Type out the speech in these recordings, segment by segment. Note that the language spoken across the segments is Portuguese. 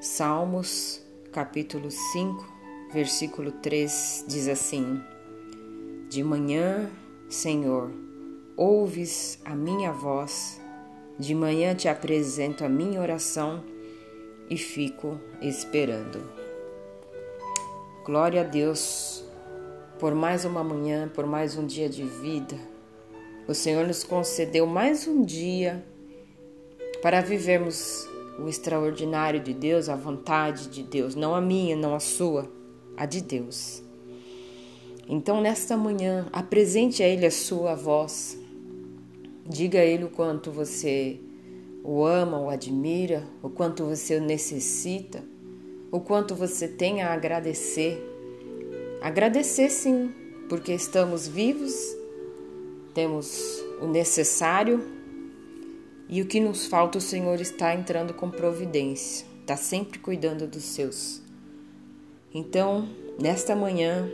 Salmos, capítulo 5, versículo 3 diz assim: De manhã, Senhor, ouves a minha voz, de manhã te apresento a minha oração e fico esperando. Glória a Deus por mais uma manhã, por mais um dia de vida. O Senhor nos concedeu mais um dia para vivermos o extraordinário de Deus, a vontade de Deus, não a minha, não a sua, a de Deus. Então, nesta manhã, apresente a Ele a sua voz. Diga a Ele o quanto você o ama, o admira, o quanto você o necessita, o quanto você tem a agradecer. Agradecer sim, porque estamos vivos, temos o necessário e o que nos falta o Senhor está entrando com providência, está sempre cuidando dos seus. Então, nesta manhã,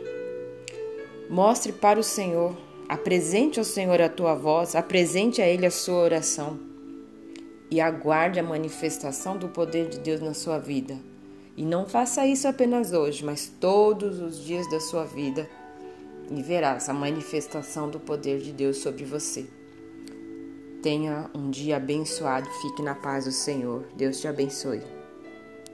mostre para o Senhor, apresente ao Senhor a tua voz, apresente a Ele a sua oração e aguarde a manifestação do poder de Deus na sua vida. E não faça isso apenas hoje, mas todos os dias da sua vida e verás a manifestação do poder de Deus sobre você. Tenha um dia abençoado, fique na paz do Senhor. Deus te abençoe.